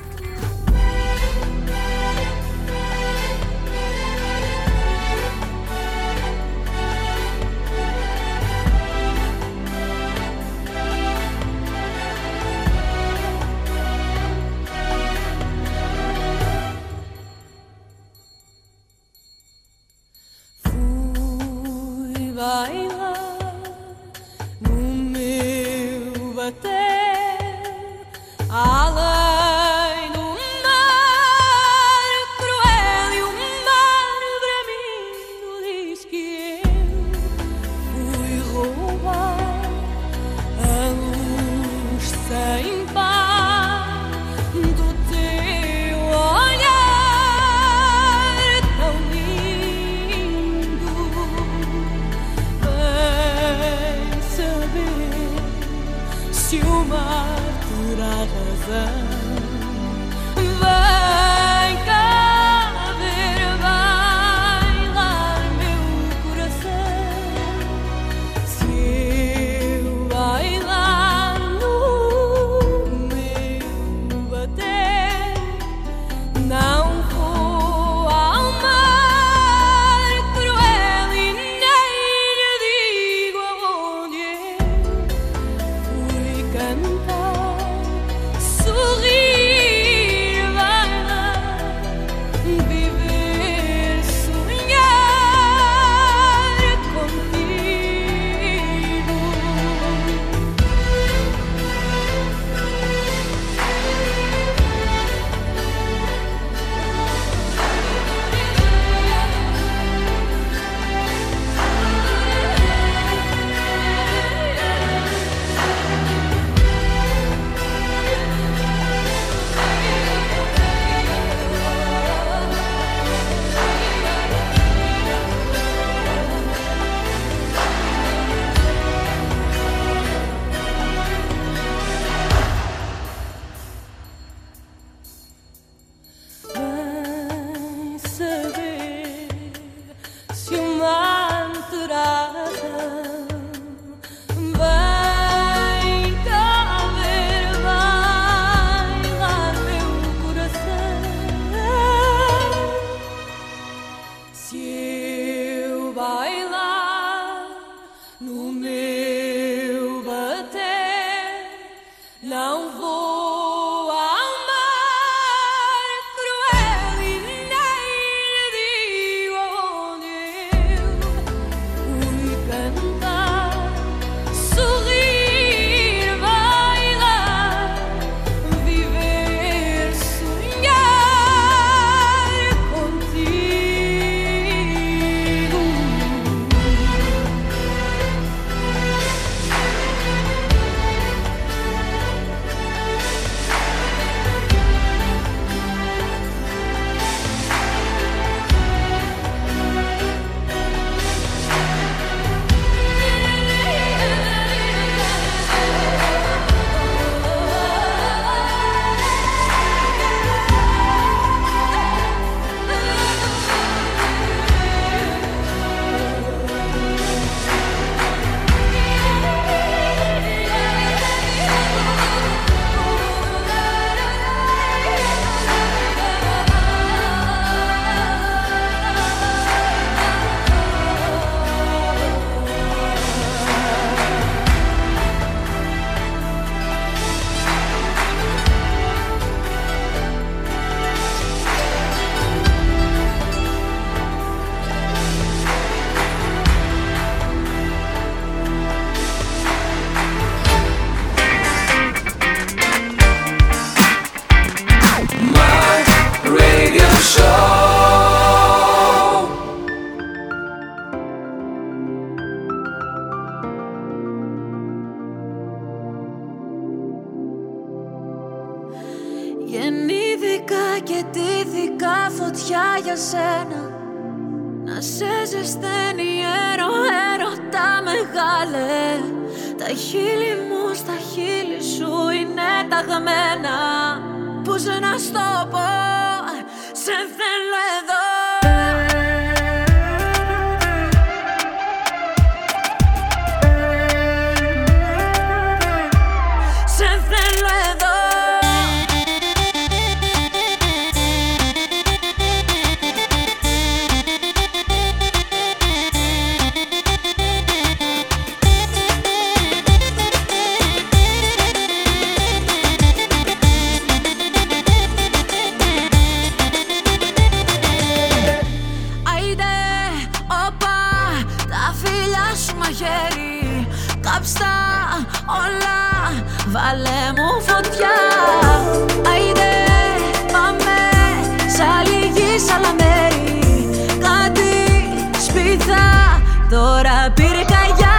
Lyrica, я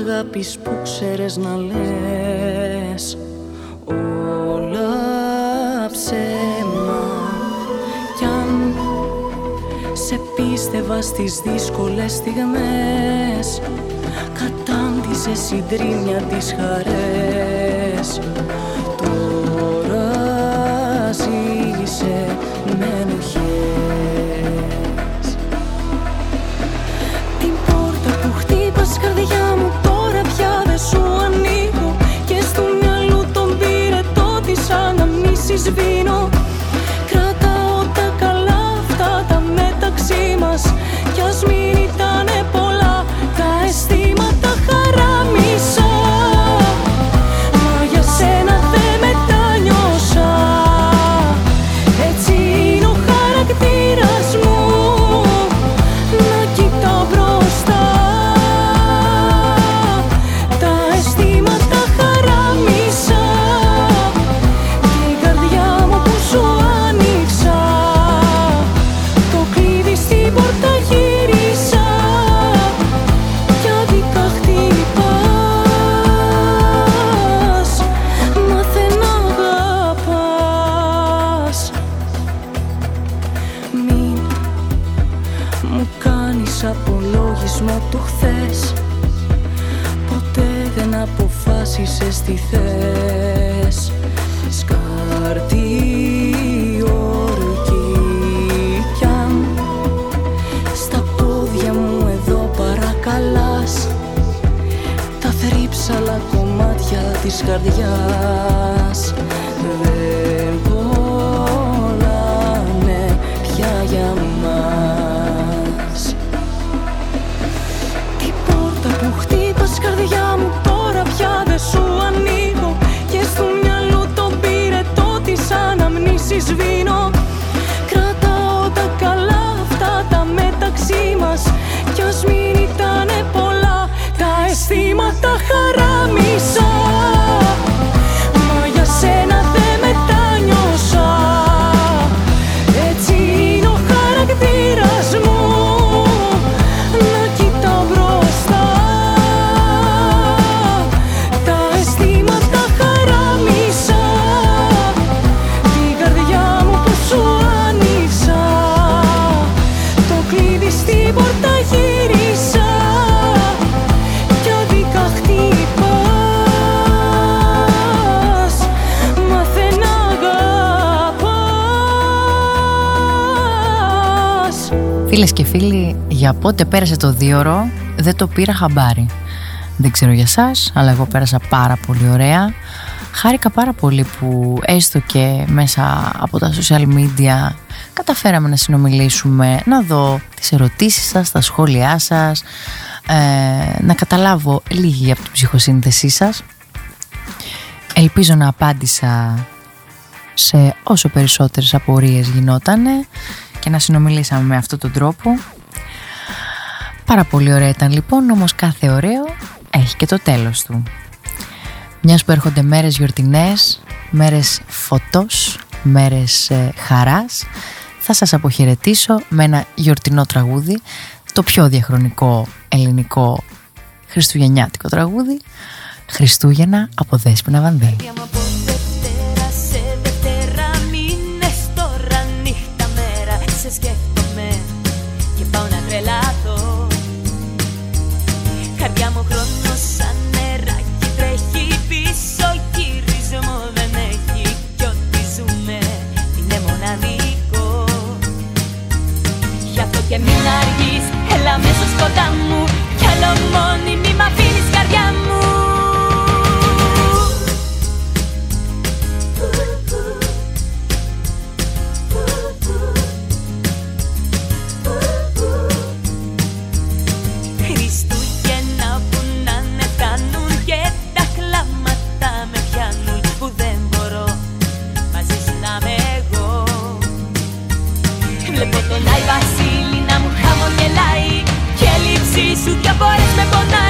αγάπης που ξέρες να λες. Όλα ψέμα. Κι αν σε πίστευα στις δύσκολες στιγμές κατάντησε συντρίμια τις χαρές. vino.
Φίλες και φίλοι, για πότε πέρασε το δίωρο δεν το πήρα χαμπάρι. Δεν ξέρω για σας, αλλά εγώ πέρασα πάρα πολύ ωραία. Χάρηκα πάρα πολύ που έστω και μέσα από τα social media καταφέραμε να συνομιλήσουμε, να δω τις ερωτήσεις σας, τα σχόλιά σας, ε, να καταλάβω λίγη από την ψυχοσύνθεσή σας. Ελπίζω να απάντησα σε όσο περισσότερες απορίες γινότανε και να συνομιλήσαμε με αυτόν τον τρόπο. Πάρα πολύ ωραία ήταν λοιπόν, όμως κάθε ωραίο έχει και το τέλος του. Μιας που έρχονται μέρες γιορτινές, μέρες φωτός, μέρες ε, χαράς, θα σας αποχαιρετήσω με ένα γιορτινό τραγούδι, το πιο διαχρονικό ελληνικό χριστουγεννιάτικο τραγούδι, Χριστούγεννα από Δέσποινα Βανδύ.
Σου δυο φορές με πονάει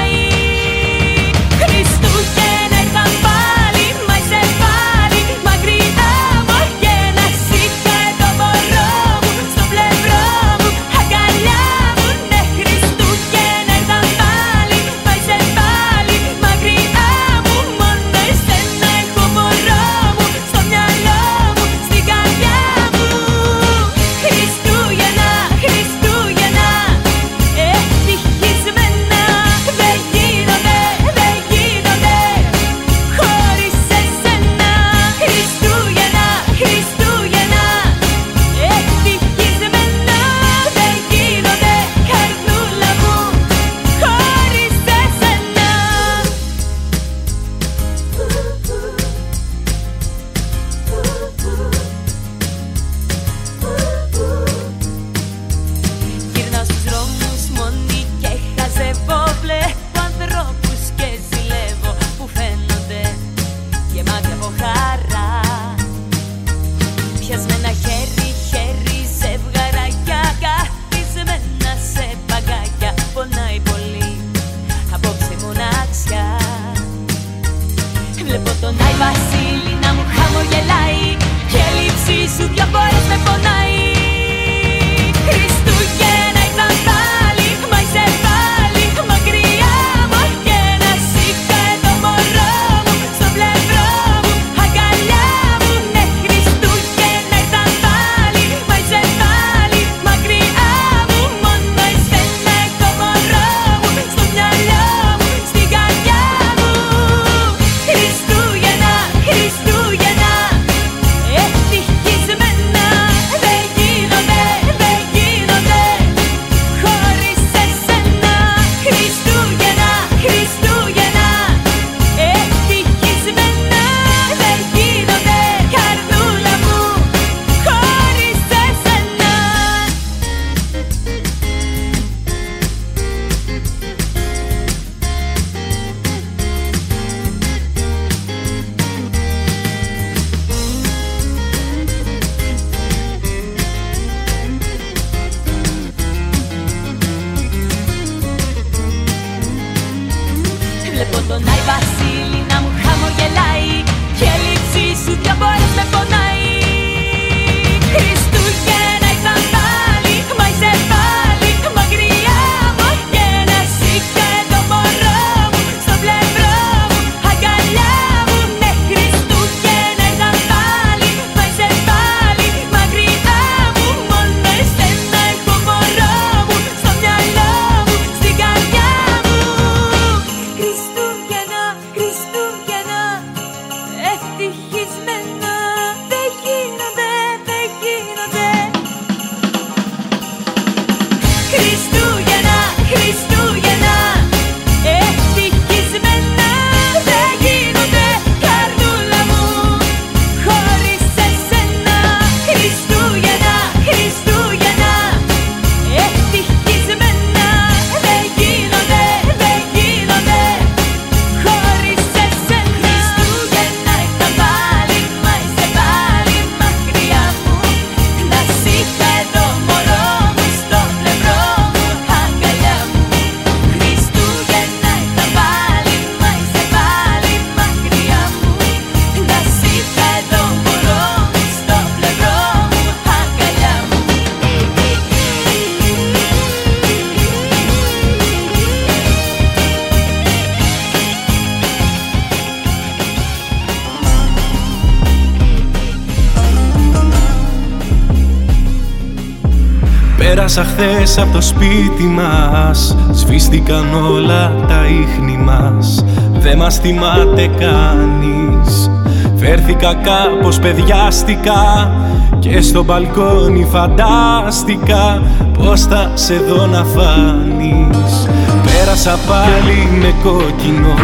Πέρασα χθες από το σπίτι μας. Σβήστηκαν όλα τα ίχνη μας. Δεν μας θυμάται κανείς. Φέρθηκα κάπως παιδιάστηκα Και στο μπαλκόνι φαντάστηκα Πώς θα σε δω να φανείς Πέρασα πάλι με κόκκινο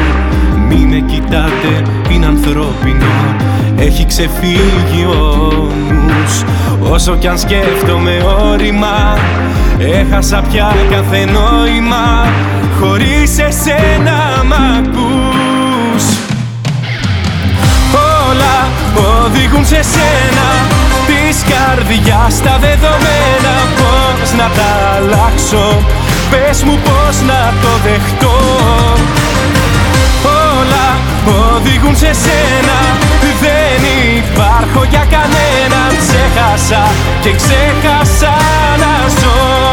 Μη με κοιτάτε, είναι ανθρώπινο. Έχει ξεφύγει ο νους. Όσο κι αν σκέφτομαι όρημα Έχασα πια κάθε νόημα. Χωρίς εσένα μ' ακούς. Όλα οδηγούν σε σένα. Της καρδιάς τα δεδομένα. Πώς να τα αλλάξω; Πες μου πώς να το δεχτώ Όλα οδηγούν σε σένα. Δεν υπάρχω για κανέναν Ξέχασα και ξέχασα να ζω.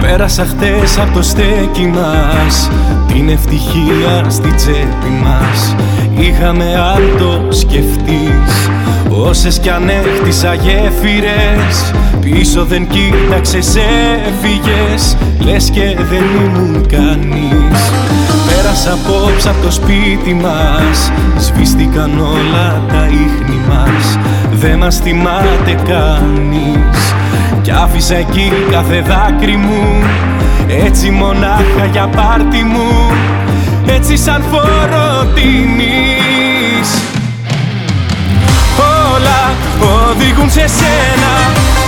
Πέρασα χτες από το στέκι μας Την ευτυχία στη τσέπη μας. Είχαμε αν το σκεφτείς Όσες κι αν έχτισα γέφυρες Πίσω δεν κοίταξες, έφυγες. Λες και δεν ήμουν κανείς. Πέρασα απόψε από το σπίτι μας Σβήστηκαν όλα τα ίχνη μας. Δεν μας θυμάται κανείς. Κι άφησα εκεί κάθε δάκρυ μου Έτσι μονάχα για πάρτι μου. Έτσι σαν φόρο τιμής Όλα οδηγούν σε σένα.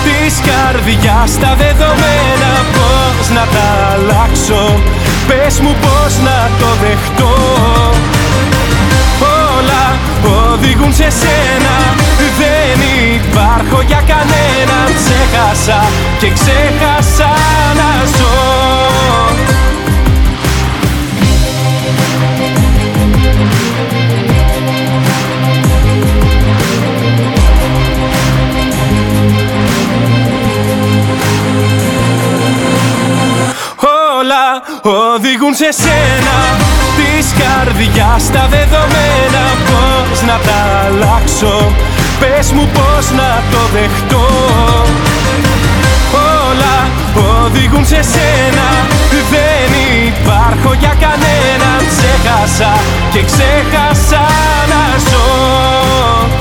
Της καρδιάς τα δεδομένα. Πώς να τα αλλάξω; Πες μου πώς να το δεχτώ; Όλα οδηγούν σε σένα. Δεν υπάρχω για κανέναν. Ξέχασα και ξέχασα να ζω οδηγούν σε σένα Της καρδιάς τα δεδομένα. Πώς να τα αλλάξω Πες μου πώς να το δεχτώ. Όλα οδηγούν σε σένα Δεν υπάρχω για κανέναν Ξέχασα και ξέχασα να ζω